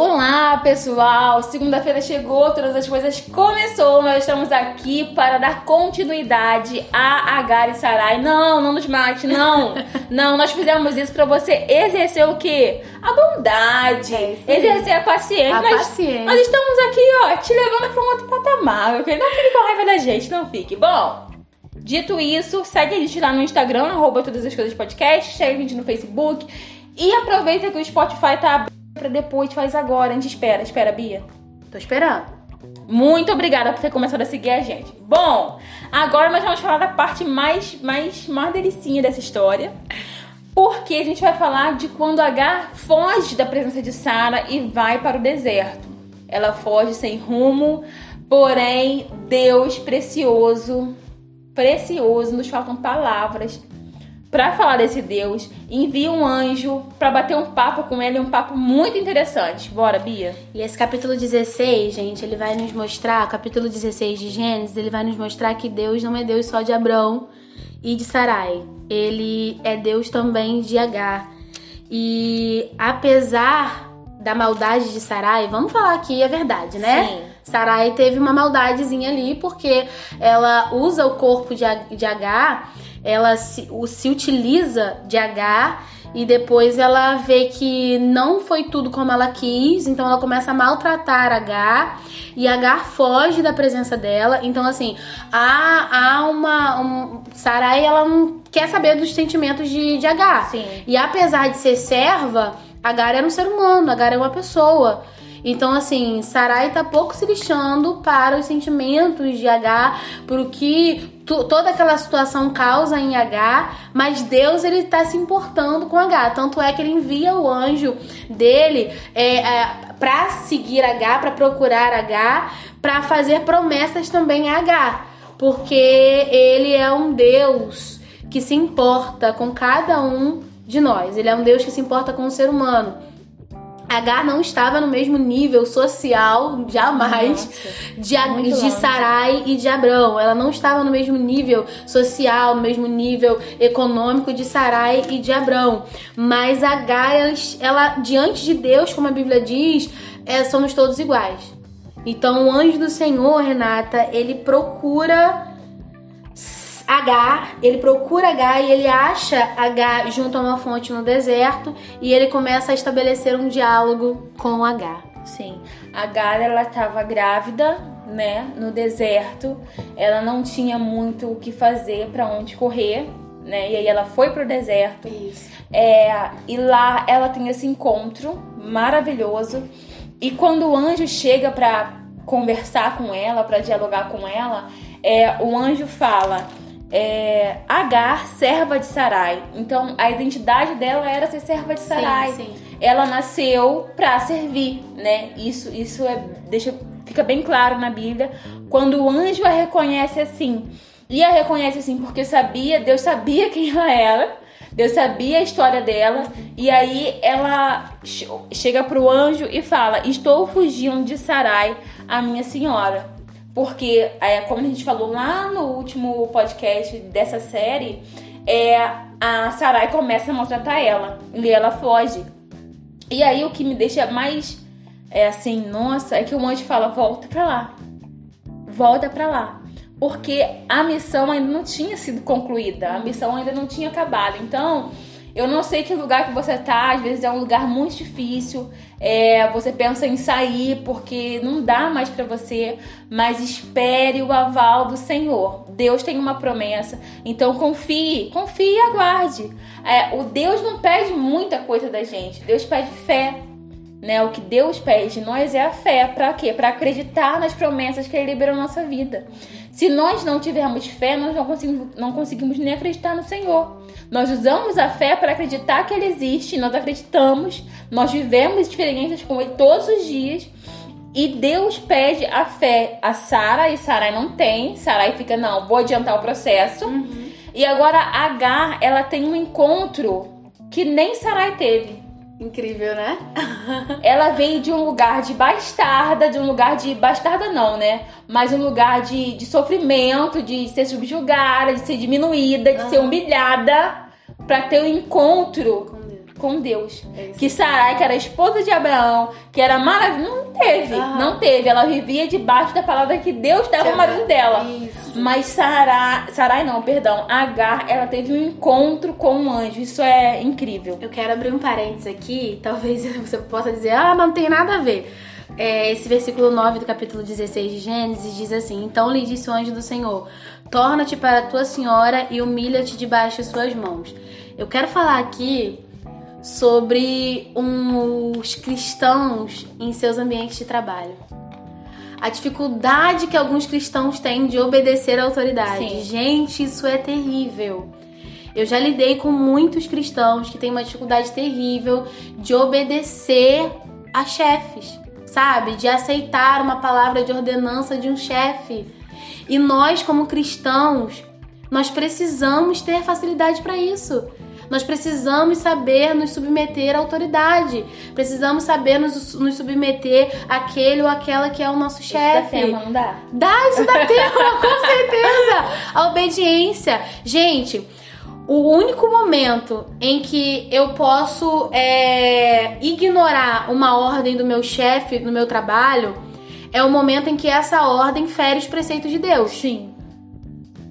Olá, pessoal! Segunda-feira chegou, todas as coisas começou. Nós estamos aqui para dar continuidade a Agar e Sarai. Não, não nos mate, não. não, nós fizemos isso para você exercer o quê? A bondade, É exercer a paciência. A nós, paciência. nós estamos aqui, ó, te levando para um outro patamar, ok? Não fique com raiva da gente, não fique. Bom, Dito isso, segue a gente lá no Instagram, arroba todas as coisas podcast, segue a gente no Facebook e aproveita que o Spotify tá pra depois, faz agora, a gente espera. Espera, Bia. Tô esperando. Muito obrigada por ter começado a seguir a gente. Bom, agora nós vamos falar da parte mais, mais, mais delicinha dessa história. Porque a gente vai falar de quando Agar foge da presença de Sara e vai para o deserto. Ela foge sem rumo, porém Deus precioso, precioso, nos faltam palavras para falar desse Deus. Envia um anjo para bater um papo com ele, um papo muito interessante. Bora, Bia. E esse capítulo 16, gente, ele vai nos mostrar, capítulo 16 de Gênesis, ele vai nos mostrar que Deus não é Deus só de Abrão e de Sarai. Ele é Deus também de Agar. E apesar da maldade de Sarai, vamos falar aqui a verdade, né? Sim. Sarai teve uma maldadezinha ali porque ela usa o corpo de, de Agar, ela se, o- se utiliza de Agar e depois ela vê que não foi tudo como ela quis, então ela começa a maltratar Agar e Agar foge da presença dela. Então, assim, há, há uma. Um, Sarai ela não quer saber dos sentimentos de, de Agar. Sim. E apesar de ser serva, Agar era um ser humano, Agar é uma pessoa. Então, assim, Sarai tá pouco se lixando para os sentimentos de Agar, pro que toda aquela situação causa em Agar, mas Deus, ele tá se importando com Agar. Tanto é que ele envia o anjo dele é, é, pra seguir Agar, pra procurar Agar, pra fazer promessas também a Agar. Porque ele é um Deus que se importa com cada um de nós. Ele é um Deus que se importa com o ser humano. Agar não estava no mesmo nível social, jamais, Nossa, de, A- de longe. Sarai e de Abrão. Ela não estava no mesmo nível social, no mesmo nível econômico de Sarai e de Abrão. Mas Agar, ela, ela, diante de Deus, como a Bíblia diz, é, somos todos iguais. Então o anjo do Senhor, Renata, ele procura Agar, ele procura Agar e ele acha Agar junto a uma fonte no deserto e ele começa a estabelecer um diálogo com Agar. Sim. A Gara, ela estava grávida, né, no deserto. Ela não tinha muito o que fazer, para onde correr, né? E aí ela foi pro deserto. Isso. É, e lá ela tem esse encontro maravilhoso. E quando o anjo chega para conversar com ela, para dialogar com ela, é, o anjo fala: é, Agar, serva de Sarai. Então a identidade dela era ser serva de Sarai. sim. Ela nasceu para servir, né? Isso, isso é, deixa, fica bem claro na Bíblia. Quando o anjo a reconhece assim, e a reconhece assim porque sabia, Deus sabia quem ela era. Deus sabia a história dela e aí ela che- chega pro anjo e fala: "Estou fugindo de Sarai, a minha senhora". Porque é, como a gente falou lá no último podcast dessa série, é a Sarai começa a maltratar ela e ela foge. E aí o que me deixa mais é assim, nossa, é que o anjo fala: "Volta pra lá". Volta pra lá. Porque a missão ainda não tinha sido concluída, a missão ainda não tinha acabado. Então, eu não sei que lugar que você tá, às vezes é um lugar muito difícil. É, você pensa em sair porque não dá mais pra você, mas espere o aval do Senhor. Deus tem uma promessa, então confie, confie e aguarde. É, o Deus não pede muita coisa da gente, Deus pede fé né? O que Deus pede de nós é a fé. Pra quê? Pra acreditar nas promessas que Ele liberou na nossa vida. Se nós não tivermos fé, nós não conseguimos, não conseguimos nem acreditar no Senhor. Nós usamos a fé para acreditar que Ele existe, nós acreditamos, nós vivemos experiências com Ele todos os dias. E Deus pede a fé a Sara, e Sarai não tem. Sarai fica, não, vou adiantar o processo. E agora a Agar, ela tem um encontro que nem Sarai teve. Incrível, né? Ela veio de um lugar de bastarda, de um lugar de. Bastarda não, né? Mas um lugar de, de sofrimento, de ser subjugada, de ser diminuída, de ser humilhada, pra ter um encontro Com Deus. É que Sarai, que era esposa de Abraão, que era maravilhosa, não teve, não teve. Ela vivia debaixo da palavra que Deus dava ao marido dela. Isso. Mas Sarai, Sarai não, perdão, Agar, ela teve um encontro com um anjo. Isso é incrível. Eu quero abrir um parênteses aqui, talvez você possa dizer, ah, mas não tem nada a ver. É, esse versículo 9 do capítulo 16 de Gênesis diz assim: Então lhe disse o anjo do Senhor: Torna-te para a tua senhora e humilha-te debaixo de suas mãos. Eu quero falar aqui sobre um- os cristãos em seus ambientes de trabalho. A dificuldade que alguns cristãos têm de obedecer à autoridade. Sim. Gente, isso é terrível. Eu já lidei com muitos cristãos que têm uma dificuldade terrível de obedecer a chefes, sabe? De aceitar uma palavra de ordenança de um chefe. E nós, como cristãos, nós precisamos ter facilidade para isso. Nós precisamos saber nos submeter à autoridade. Precisamos saber nos, nos submeter àquele ou àquela que é o nosso Isso dá chefe. tema, não dá? Dá, isso dá tempo, com certeza. A obediência. Gente, o único momento em que eu posso é, ignorar uma ordem do meu chefe no meu trabalho é o momento em que essa ordem fere os preceitos de Deus. Sim.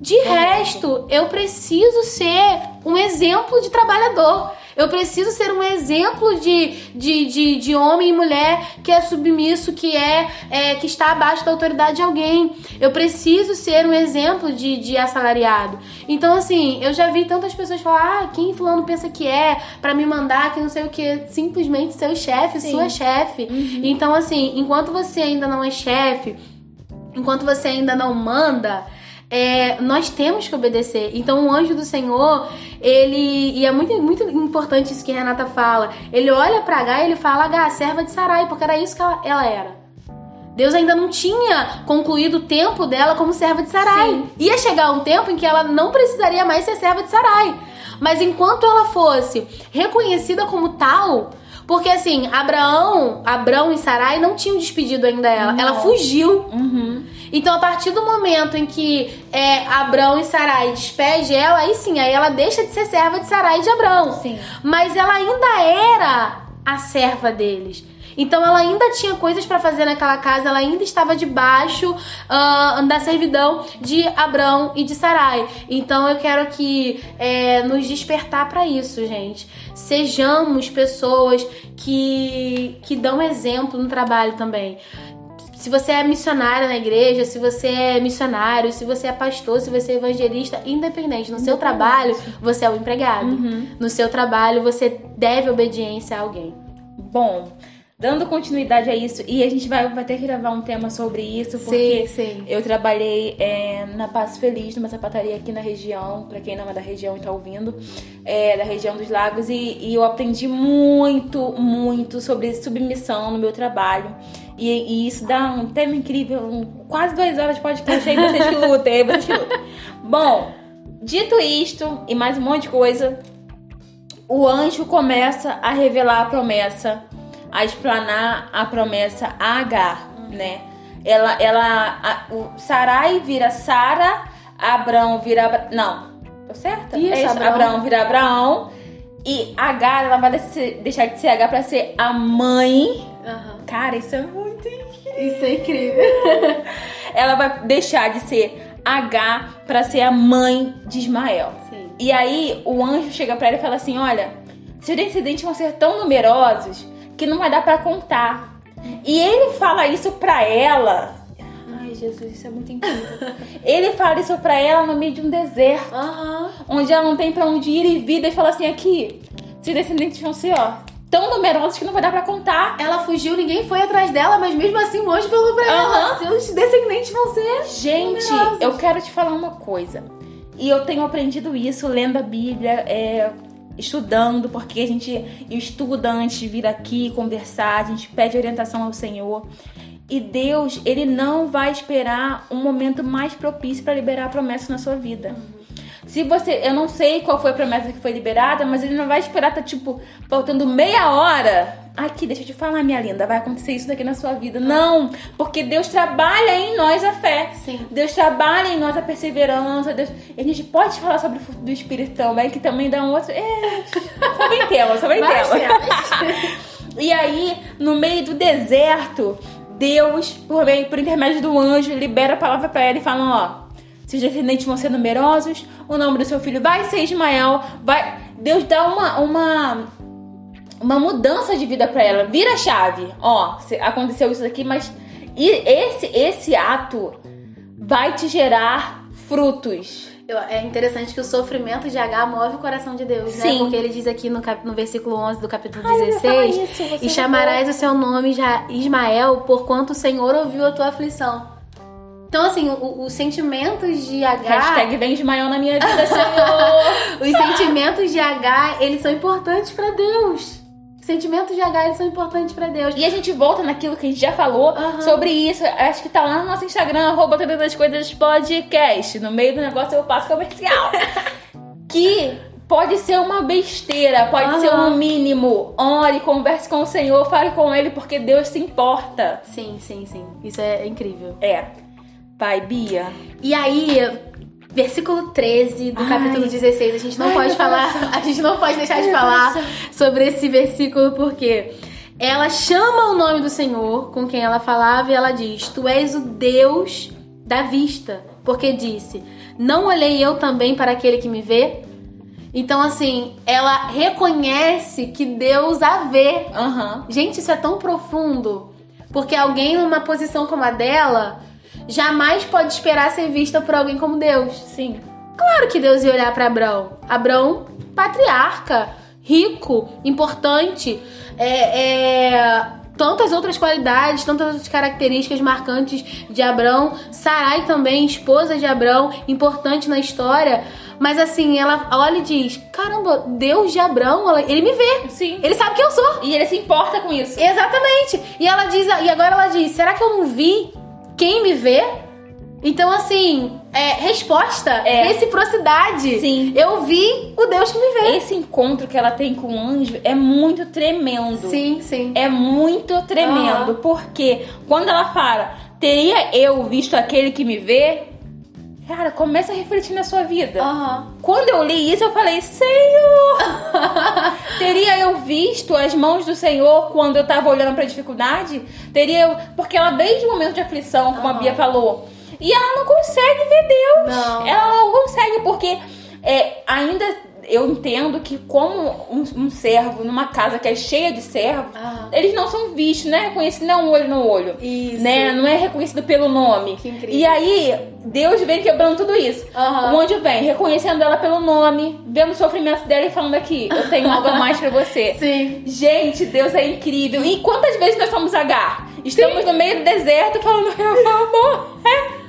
De resto, eu preciso ser um exemplo de trabalhador. Eu preciso ser um exemplo de, de, de, de homem e mulher que é submisso, que é, é que está abaixo da autoridade de alguém. Eu preciso ser um exemplo de, de assalariado. Então, assim, eu já vi tantas pessoas falar: ah, quem fulano pensa que é para me mandar, que não sei o que, simplesmente seu chefe, Sim. sua chefe. Então, assim, enquanto você ainda não é chefe, enquanto você ainda não manda, é, nós temos que obedecer. Então o anjo do Senhor, ele. E é muito, muito importante isso que a Renata fala. Ele olha pra H e ele fala, H, serva de Sarai, porque era isso que ela, ela era. Deus ainda não tinha concluído o tempo dela como serva de Sarai. Sim. Ia chegar um tempo em que ela não precisaria mais ser serva de Sarai. Mas enquanto ela fosse reconhecida como tal, porque assim, Abraão, Abrão e Sarai não tinham despedido ainda ela. Não. Ela fugiu. Uhum. Então, a partir do momento em que é, Abrão e Sarai despede ela, aí sim, aí ela deixa de ser serva de Sarai e de Abrão. Sim. Mas ela ainda era a serva deles. Então ela ainda tinha coisas pra fazer naquela casa, ela ainda estava debaixo ah, da servidão de Abrão e de Sarai. Então eu quero aqui é, nos despertar pra isso, gente. Sejamos pessoas que, que dão exemplo no trabalho também. Se você é missionária na igreja, se você é missionário, se você é pastor, se você é evangelista, independente, no seu trabalho, você é o empregado. Uhum. No seu trabalho, você deve obediência a alguém. Bom, dando continuidade a isso, e a gente vai, vai ter que gravar um tema sobre isso, porque sim. eu trabalhei é, na Paz Feliz, numa sapataria aqui na região, pra quem não é da região e tá ouvindo, é, da região dos lagos, e, e eu aprendi muito, muito sobre submissão no meu trabalho. E, e isso dá um tema incrível, um- quase duas horas de podcast aí, vocês que lutem, aí vocês que lutem. Bom, dito isto e mais um monte de coisa, o anjo começa a revelar a promessa, a explanar a promessa a Agar, né? Ela, ela, a- o Sarai vira Sara, Abrão vira, Abra- não, tô certa? Isso, É Abraão. Abraão vira Abraão e Agar, ela vai deixar de ser Agar pra ser a mãe. Cara, isso é muito Isso é incrível. ela vai deixar de ser H pra ser a mãe de Ismael. Sim. E aí o anjo chega pra ela e fala assim: Olha, seus descendentes vão ser tão numerosos que não vai dar pra contar. E ele fala isso pra ela. Ai, Jesus, isso é muito incrível. ele fala isso pra ela no meio de um deserto, Aham. onde ela não tem pra onde ir e vir. E fala assim: Aqui, seus descendentes vão ser, ó, tão numerosos que não vai dar pra contar. Ela fugiu, ninguém foi atrás dela, mas mesmo assim o anjo falou pra ela: seus descendentes vão ser. Gente, Numerosos. eu quero te falar uma coisa. E eu tenho aprendido isso lendo a Bíblia, é, estudando, porque a gente estuda antes de vir aqui conversar, a gente pede orientação ao Senhor. E Deus, ele não vai esperar um momento mais propício para liberar a promessa na sua vida. Se você. Eu não sei qual foi a promessa que foi liberada, mas ele não vai esperar, tá tipo, faltando meia hora. Aqui, deixa eu te falar, minha linda, vai acontecer isso daqui na sua vida. Não! Porque Deus trabalha em nós a fé. Sim. Deus trabalha em nós a perseverança. Deus... E a gente pode falar sobre o fruto do Espírito também, que também dá um outro. É, só bem tema, só Vários tema. E aí, no meio do deserto, Deus, por, meio, por intermédio do anjo, libera a palavra pra ela e fala: ó, seus descendentes vão ser numerosos, o nome do seu filho vai ser Ismael, vai. Deus dá uma, uma, uma mudança de vida pra ela, vira a chave. Ó, aconteceu isso aqui, mas e esse, esse ato vai te gerar frutos. É interessante que o sofrimento de H move o coração de Deus, né? Sim. Porque ele diz aqui no, cap- no versículo 11 do capítulo Ai, eu ia falar 16: isso, E chamarás o seu nome Já- Ismael, porquanto o Senhor ouviu a tua aflição. Então, assim, os sentimentos de H. Hashtag vem Ismael na minha vida, Senhor. Os sentimentos de H, eles são importantes pra Deus. Os sentimentos de H, eles são importantes pra Deus. E a gente volta naquilo que a gente já falou Aham. sobre isso. Acho que tá lá no nosso Instagram, arroba todas as coisas podcast. No meio do negócio eu faço comercial. que pode ser uma besteira, pode Aham. ser um mínimo. Ore, converse com o Senhor, fale com Ele, porque Deus se importa. Sim, sim, sim. Isso é incrível. É. Pai, Bia. E aí, versículo 13 do Ai. capítulo 16, a gente não Ai, pode falar, a gente não pode deixar de Ai, falar coração. sobre esse versículo porque ela chama o nome do Senhor com quem ela falava e ela diz: Tu és o Deus da vista, porque disse: Não olhei eu também para aquele que me vê? Então, assim, ela reconhece que Deus a vê. Aham. Gente, isso é tão profundo. Porque alguém numa posição como a dela jamais pode esperar ser vista por alguém como Deus. Sim. Claro que Deus ia olhar para Abraão. Abraão, patriarca, rico, importante, é, é, tantas outras qualidades, tantas outras características marcantes de Abraão. Sarai também, esposa de Abraão, importante na história. Mas assim, ela olha e diz: Caramba, Deus de Abraão, ela- ele me vê. Sim. Ele sabe quem eu sou. E ele se importa com isso. Exatamente. E ela diz, e agora ela diz, será que eu não vi quem me vê? Então, assim, é, resposta, É. reciprocidade. Sim. Eu vi o Deus que me vê. Esse encontro que ela tem com o anjo é muito tremendo. Sim, sim. É muito tremendo, Aham. porque quando ela fala, teria eu visto aquele que me vê? Cara, começa a refletir na sua vida. Aham. Quando eu li isso, eu falei, Senhor! teria eu visto as mãos do Senhor quando eu tava olhando pra dificuldade? Teria eu. Porque ela, desde o momento de aflição, como a Aham. Bia falou, e ela não consegue ver Deus. Não. Ela não consegue, porque é, ainda eu entendo que, como um, um servo numa casa que é cheia de servos, Aham. eles não são vistos, não é reconhecido, não é um olho no olho. Isso. Né? Não é reconhecido pelo nome. Que incrível. E aí, Deus vem quebrando tudo isso. Aham. O anjo vem reconhecendo ela pelo nome, vendo o sofrimento dela e falando aqui: Eu tenho algo a mais pra você. Sim. Gente, Deus é incrível. E quantas vezes nós somos Agar? Estamos no meio do deserto falando: Eu vou morrer.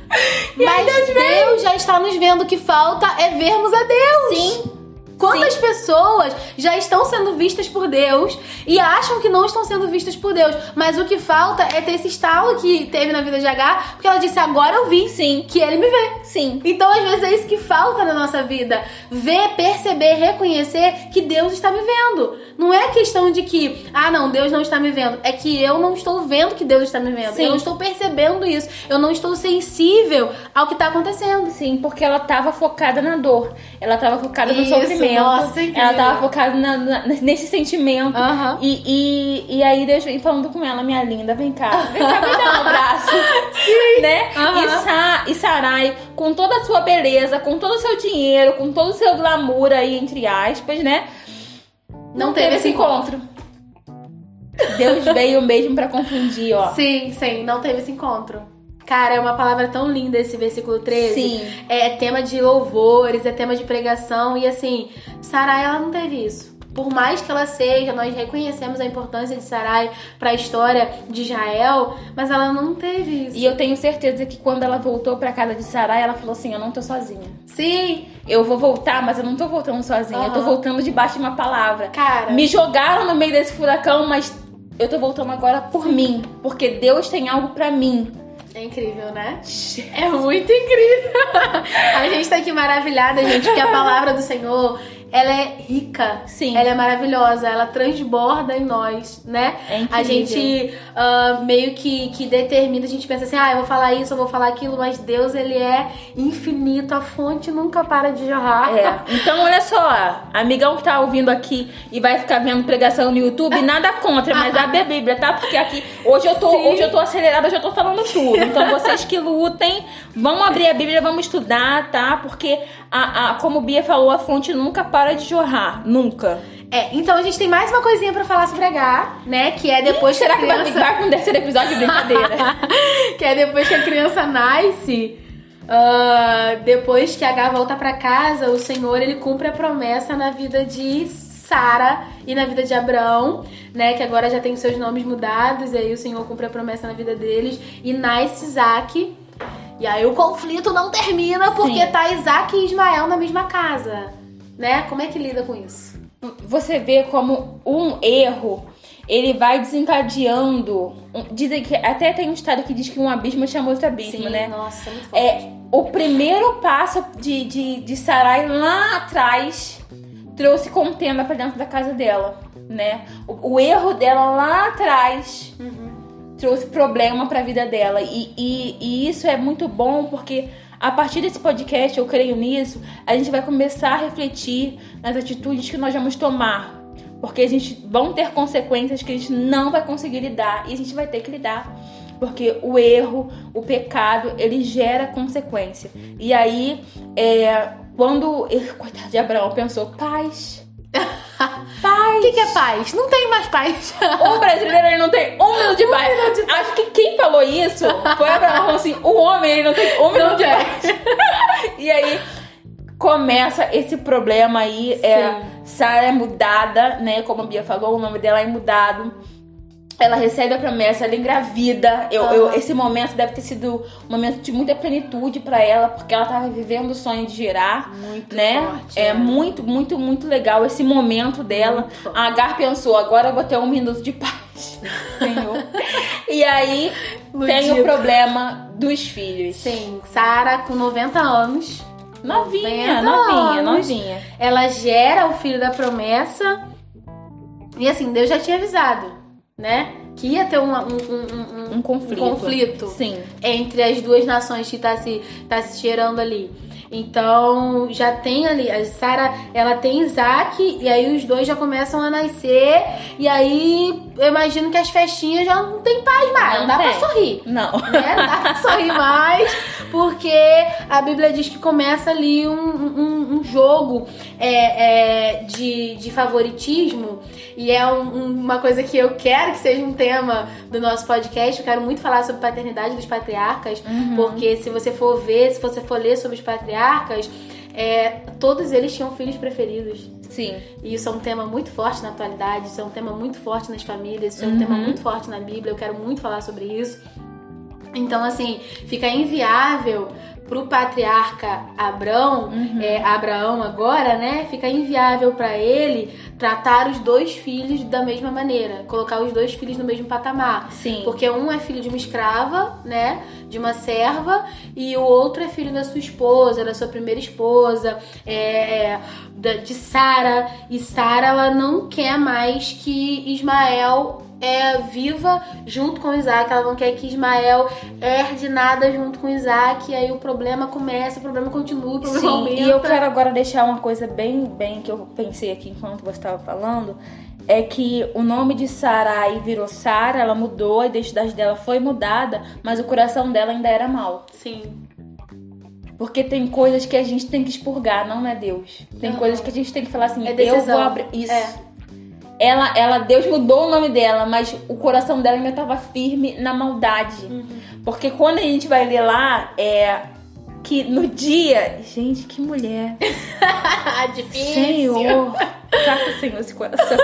E Mas Deus. Deus já está nos vendo. O que falta é vermos a Deus. Sim. Quantas pessoas já estão sendo vistas por Deus e acham que não estão sendo vistas por Deus, mas o que falta é ter esse estalo que teve na vida de H, porque ela disse: agora eu vi Sim. que ele me vê. Sim. Então, às vezes, é isso que falta na nossa vida. Ver, perceber, reconhecer que Deus está me vendo. Não é questão de que, ah, não, Deus não está me vendo. É que eu não estou vendo que Deus está me vendo. Sim. Eu não estou percebendo isso. Eu não estou sensível ao que está acontecendo. Sim, porque ela tava focada na dor. Ela tava focada no Isso, sofrimento. Incrível. ela tava focada na- na- nesse sentimento. E, e, e aí Deus vem falando com ela, minha linda, vem cá. Vem cá, me dá um abraço. Né? Aham. E, Sa, e Sarai, com toda a sua beleza, com todo o seu dinheiro, com todo o seu glamour aí, entre aspas, né? Não teve esse encontro. Deus veio mesmo pra confundir, ó. Sim, sim, não teve esse encontro. Cara, é uma palavra tão linda esse versículo 13. Sim. É tema de louvores, é tema de pregação. E assim, Sarai, ela não teve isso. Por mais que ela seja, nós reconhecemos a importância de Sarai para a história de Israel, mas ela não teve isso. E eu tenho certeza que quando ela voltou pra casa de Sarai, ela falou assim: Eu não tô sozinha. Sim, Eu vou voltar, mas eu não tô voltando sozinha. Eu tô voltando debaixo de uma palavra. cara. Me jogaram no meio desse furacão, mas eu tô voltando agora por mim. Porque Deus tem algo pra mim. É incrível, né? É muito incrível. A gente tá aqui maravilhada, gente, porque a palavra do Senhor ela é rica. Sim. Ela é maravilhosa, ela transborda em nós, né? É incrível. a gente uh, meio que, que determina, a gente pensa assim, ah, eu vou falar isso, eu vou falar aquilo, mas Deus, ele é infinito, a fonte nunca para de jorrar. É. Então, olha só, amigão que tá ouvindo aqui e vai ficar vendo pregação no YouTube, nada contra, mas abre a Bíblia, tá? Porque aqui, hoje eu tô, Sim. hoje eu tô acelerada, hoje eu tô falando tudo. Então, vocês que lutem, vamos abrir a Bíblia, vamos estudar, tá? Porque, a, a, como Bia falou, a fonte nunca para de jorrar. Nunca. É, então a gente tem mais uma coisinha pra falar sobre H, né? Que é depois Será que que a criança... vai com o terceiro episódio de brincadeira? que é depois que a criança nasce, ah, depois que H volta pra casa, o Senhor ele cumpre a promessa na vida de Sara e na vida de Abraão, né? Que agora já tem seus nomes mudados, e aí o Senhor cumpre a promessa na vida deles e nasce Isaac. E aí o conflito não termina porque Sim. tá Isaac e Ismael na mesma casa, né? Como é que lida com isso? você vê como um erro ele vai desencadeando. Dizem que até tem um estado que diz que um abismo chama outro abismo, né? nossa, muito forte. É, o primeiro passo de, de, de Sarai lá atrás trouxe contenda pra dentro da casa dela, né? O, o erro dela lá atrás trouxe problema pra vida dela. E, e, e isso é muito bom porque a partir desse podcast, eu creio nisso, a gente vai começar a refletir nas atitudes que nós vamos tomar. Porque a gente vão ter consequências que a gente não vai conseguir lidar e a gente vai ter que lidar. Porque o erro, o pecado, ele gera consequência. E aí, é, quando. Coitado de Abraão pensou, paz. O que, que é paz? Não tem mais paz. O brasileiro ele não tem um minuto de paz. Acho que quem falou isso foi Abraão falou assim: o homem ele não tem um minuto de paz. e aí começa esse problema aí. É, Sara é mudada, né? Como a Bia falou, o nome dela é mudado. Ela recebe a promessa, ela engravida. Eu, eu- Aham. esse momento deve ter sido um momento de muita plenitude pra ela, porque ela tava vivendo o sonho de gerar Muito né? forte, é é. muito, muito, muito legal esse momento dela. A Agar pensou, agora eu vou ter um minuto de paz, Senhor. e aí tem Iludida. o problema dos filhos. Sim, Sara com 90 anos. Novinha, 90 novinha, anos. novinha. Ela gera o filho da promessa. E assim, Deus já tinha avisado, né? Que ia ter uma- um, um- um- Um conflito. um conflito Sim. entre as duas nações que tá se, tá se gerando ali. Então, já tem ali, a Sara, ela tem Isaac, e aí os dois já começam a nascer, e aí eu imagino que as festinhas já não tem paz mais, não, Não dá tem. pra sorrir Não. né? Não dá pra sorrir mais, porque a Bíblia diz que começa ali um, um, um jogo é, é, de, de favoritismo, e é um- um- uma coisa que eu quero que seja um tema do nosso podcast. Eu quero muito falar sobre paternidade dos patriarcas, porque se você for ver, se você for ler sobre os patriarcas, é, todos eles tinham filhos preferidos. Sim. E isso é um tema muito forte na atualidade, isso é um tema muito forte nas famílias, isso é um Uhum. tema muito forte na Bíblia, eu quero muito falar sobre isso. Então, assim, fica inviável pro patriarca Abrão, Uhum. é, Abraão agora, né? Fica inviável pra ele tratar os dois filhos da mesma maneira, colocar os dois filhos no mesmo patamar. Sim. Porque um é filho de uma escrava, né? De uma serva, e o outro é filho da sua esposa, da sua primeira esposa, é, da- de Sara. E Sara, ela não quer mais que Ismael é, viva junto com Isaac. Ela não quer que Ismael herde nada junto com Isaac. E aí o problema começa, o problema continua, o problema Sim, aumenta. e eu quero agora deixar uma coisa bem, bem que eu pensei aqui enquanto você estava falando, é que o nome de Sarai virou Sara, ela mudou, a identidade dela foi mudada, mas o coração dela ainda era mau. Sim. Porque tem coisas que a gente tem que expurgar, não é Deus. Tem Aham. coisas que a gente tem que falar assim, É eu vou abrir isso. É. Ela, ela, Deus mudou o nome dela, mas o coração dela ainda estava firme na maldade. Uhum. Porque quando a gente vai ler lá, é que no dia, gente, que mulher. Difícil. Senhor, trata Senhor esse coração.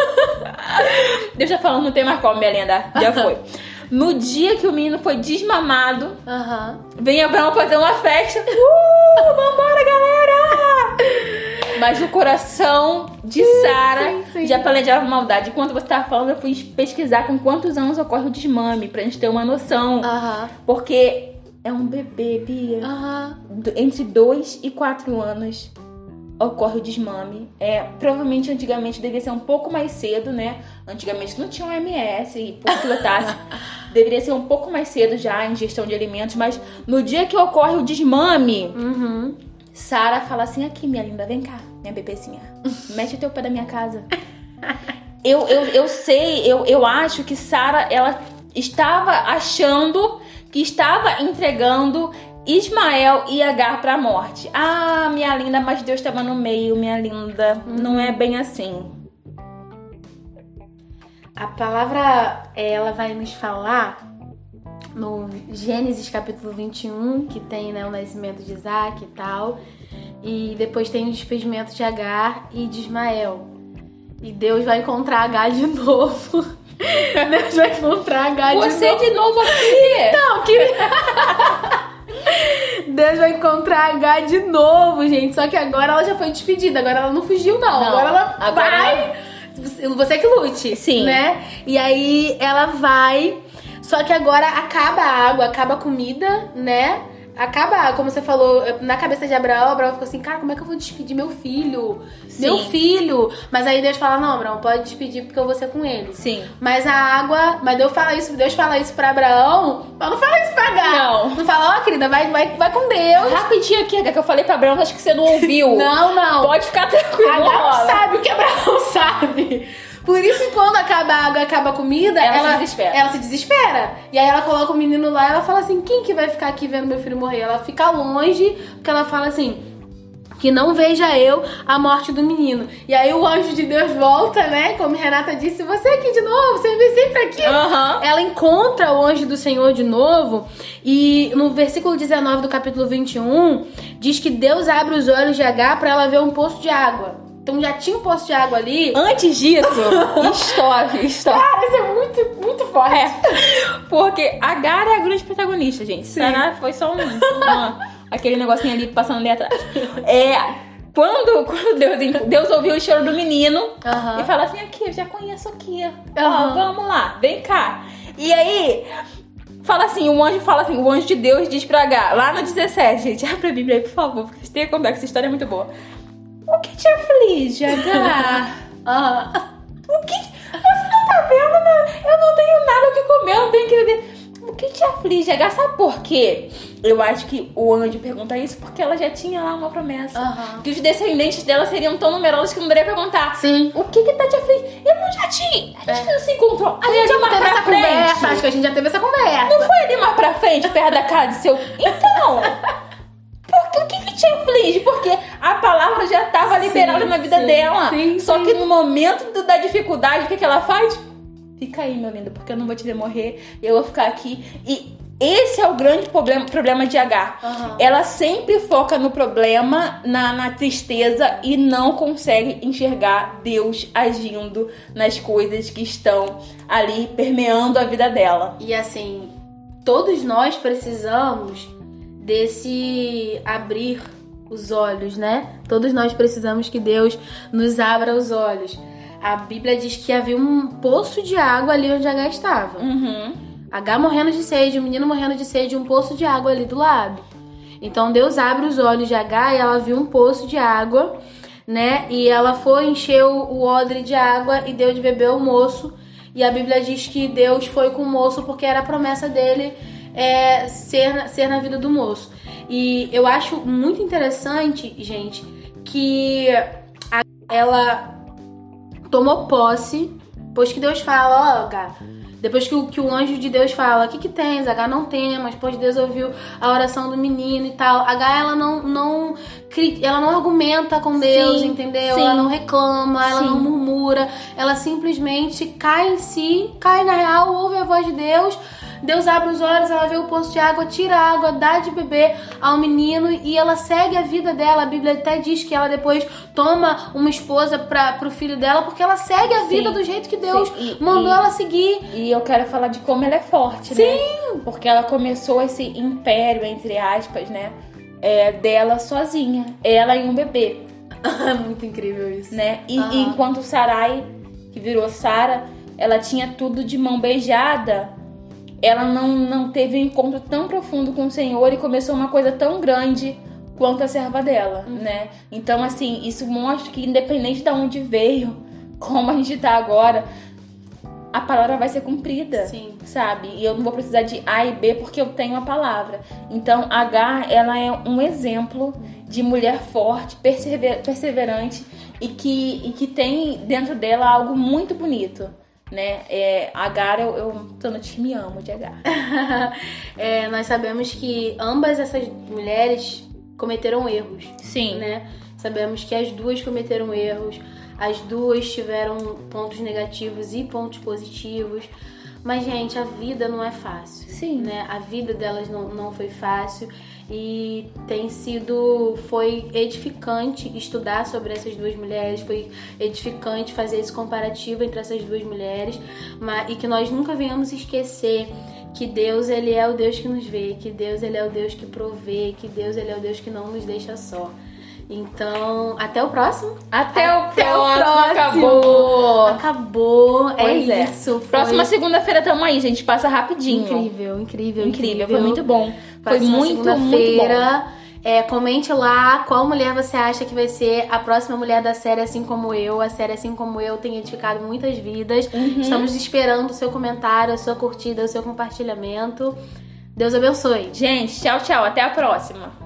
Deus já falando, não tem mais como, minha lenda. Já foi. No dia que o menino foi desmamado, Aham. vem Abraão fazer uma festa. Uh, vambora, galera! Mas o coração de Sara já planejava maldade. Enquanto você tava falando, eu fui pesquisar com quantos anos ocorre o desmame, pra gente ter uma noção. Aham. Porque É um bebê, Bia. Aham. Do- Entre 2 e 4 anos ocorre o desmame. É, provavelmente antigamente devia ser um pouco mais cedo, né? Antigamente não tinha OMS e por pilotasse. deveria ser um pouco mais cedo já a ingestão de alimentos, mas no dia que ocorre o desmame, Uhum. Sara fala assim: aqui, minha linda, vem cá, minha bebezinha. Mete o teu pé da minha casa. Eu, eu, eu sei, eu, eu acho que Sara, ela estava achando que estava entregando Ismael e Agar pra morte. Ah, minha linda, mas Deus estava no meio, minha linda. Não é bem assim. A palavra, ela vai nos falar no Gênesis capítulo 21, que tem né, o nascimento de Isaac e tal. E depois tem o despedimento de Agar e de Ismael. E Deus vai encontrar Agar de novo. Deus vai encontrar Agar de Você novo. de novo aqui! Não, que... Deus vai encontrar H de novo, gente. Só que agora ela já foi despedida. Agora ela não fugiu, não. Não, agora ela agora vai. Você que lute. Sim. Né? E aí ela vai. Só que agora acaba a água, acaba a comida, né? Acaba, como você falou, na cabeça de Abraão, Abraão ficou assim, cara, como é que eu vou despedir meu filho? Meu Sim. filho! Mas aí Deus fala, não, Abraão, pode despedir porque eu vou ser com ele. Sim. Mas a água, mas Deus fala isso, Deus fala isso pra Abraão, mas não fala isso pra Agar. Não. Não fala, ó, querida, vai, vai, vai com Deus. Rapidinho aqui, Agar, que eu falei pra Abraão, acho que você não ouviu. Não, não. Pode ficar tranquilo. Rola. sabe o que Abraão sabe. Por isso quando acaba a água e acaba a comida, Ela ela, se desespera. ela se desespera. E aí ela coloca o menino lá e ela fala assim: quem que vai ficar aqui vendo meu filho morrer? Ela fica longe, porque ela fala assim. Que não veja eu a morte do menino. E aí o anjo de Deus volta, né? Como Renata disse, você aqui de novo, você vem sempre aqui. Aham. Ela encontra o anjo do Senhor de novo e no versículo 19 do capítulo 21 diz que Deus abre os olhos de H para ela ver um poço de água. Então já tinha um poço de água ali. Antes disso, história, história. Cara, isso é muito, muito forte. É, porque a Gara é a grande protagonista, gente. Sarah foi só um, uma- aquele negocinho ali passando ali atrás. É, quando, quando Deus, Deus ouviu o choro do menino Aham. e fala assim, aqui, eu já conheço aqui. Ó, Aham. vamos lá, vem cá. E aí, fala assim, o anjo fala assim, o anjo de Deus diz pra H, lá no 17, gente, abre a Bíblia aí, por favor, porque tem que contar que essa história é muito boa. O que te aflige, H? Aham. O que. Você não tá vendo? né? Eu não tenho nada o que comer, eu não tenho que beber. O que te aflige, H? Sabe por quê? Eu acho que o anjo pergunta isso porque ela já tinha lá uma promessa. Aham. Que os descendentes dela seriam tão numerosos que não deveria perguntar. Sim. O que que tá te afligindo? Eu não já tinha. A gente não se encontrou. A gente já mais teve essa frente. conversa. Acho que a gente já teve essa conversa. Não foi ali mais pra frente, perto da casa do seu. Então. Porque o que, que te aflige? Porque a palavra já estava liberada na vida sim, dela. sim, Só sim. que no momento do- da dificuldade, o que, que ela faz? Fica aí, meu lindo, porque eu não vou te ver morrer. Eu vou ficar aqui. E esse é o grande problema, problema de H. Aham. Ela sempre foca no problema, na, na tristeza e não consegue enxergar Deus agindo nas coisas que estão ali permeando a vida dela. E assim, todos nós precisamos desse abrir os olhos, né? Todos nós precisamos que Deus nos abra os olhos. A Bíblia diz que havia um poço de água ali onde H estava. Uhum. H morrendo de sede, o menino morrendo de sede, um poço de água ali do lado. Então Deus abre os olhos de H e ela viu um poço de água, né? E ela foi encher o o odre de água e deu de beber ao moço. E a Bíblia diz que Deus foi com o moço porque era a promessa dele é, ser, na- ser na vida do moço. E eu acho muito interessante, gente, que a- ela tomou posse, depois que Deus fala, ó, H, depois que o, que o anjo de Deus fala, o que que tens? H não temos, pois Deus ouviu a oração do menino e tal. H, ela não, não, ela não argumenta com Deus, Sim, entendeu? sim. Ela não reclama, ela Sim. não murmura, ela simplesmente cai em si, cai na real, ouve a voz de Deus. Deus abre os olhos, ela vê o poço de água, tira a água, dá de beber ao menino e ela segue a vida dela. A Bíblia até diz que ela depois toma uma esposa para pro filho dela porque ela segue a vida Sim, do jeito que Deus sim. E- mandou e- ela seguir. E eu quero falar de como ela é forte, né? Sim! Porque ela começou esse império, entre aspas, né? É, dela sozinha. Ela e um bebê, É muito incrível isso. né? E, e enquanto Sarai, que virou Sara, ela tinha tudo de mão beijada. Ela não, não teve um encontro tão profundo com o Senhor e começou uma coisa tão grande quanto a serva dela, Uhum. né? Então, assim, isso mostra que independente de onde veio, como a gente tá agora, a palavra vai ser cumprida. Sim. Sabe? E eu não vou precisar de A e B porque eu tenho a palavra. Então, H, ela é um exemplo de mulher forte, persever- perseverante e que, e que tem dentro dela algo muito bonito. Né? É, Agar, eu, eu tô no time amo de Agar. É, nós sabemos que ambas essas mulheres cometeram erros, Sim. né? Sabemos que as duas cometeram erros, as duas tiveram pontos negativos e pontos positivos. Mas, gente, a vida não é fácil. Sim. Né? A vida delas não, não foi fácil e tem sido. Foi edificante estudar sobre essas duas mulheres, foi edificante fazer esse comparativo entre essas duas mulheres mas, e que nós nunca venhamos esquecer que Deus ele é o Deus que nos vê, que Deus ele é o Deus que provê, que Deus ele é o Deus que não nos deixa só. Então, até o próximo. Até, o Até o próximo. próximo. Acabou. Acabou. Pois é é. isso. Foi Próxima segunda-feira tamo aí, gente. Passa rapidinho. incrível, incrível, Incrível. Foi muito bom. Foi muito, muito bom. É, comente lá qual mulher você acha que vai ser a próxima mulher da série, assim como eu. A série, assim como eu, tem edificado muitas vidas. Uhum. Estamos esperando o seu comentário, a sua curtida, o seu compartilhamento. Deus abençoe. Gente, tchau, tchau. Até a próxima.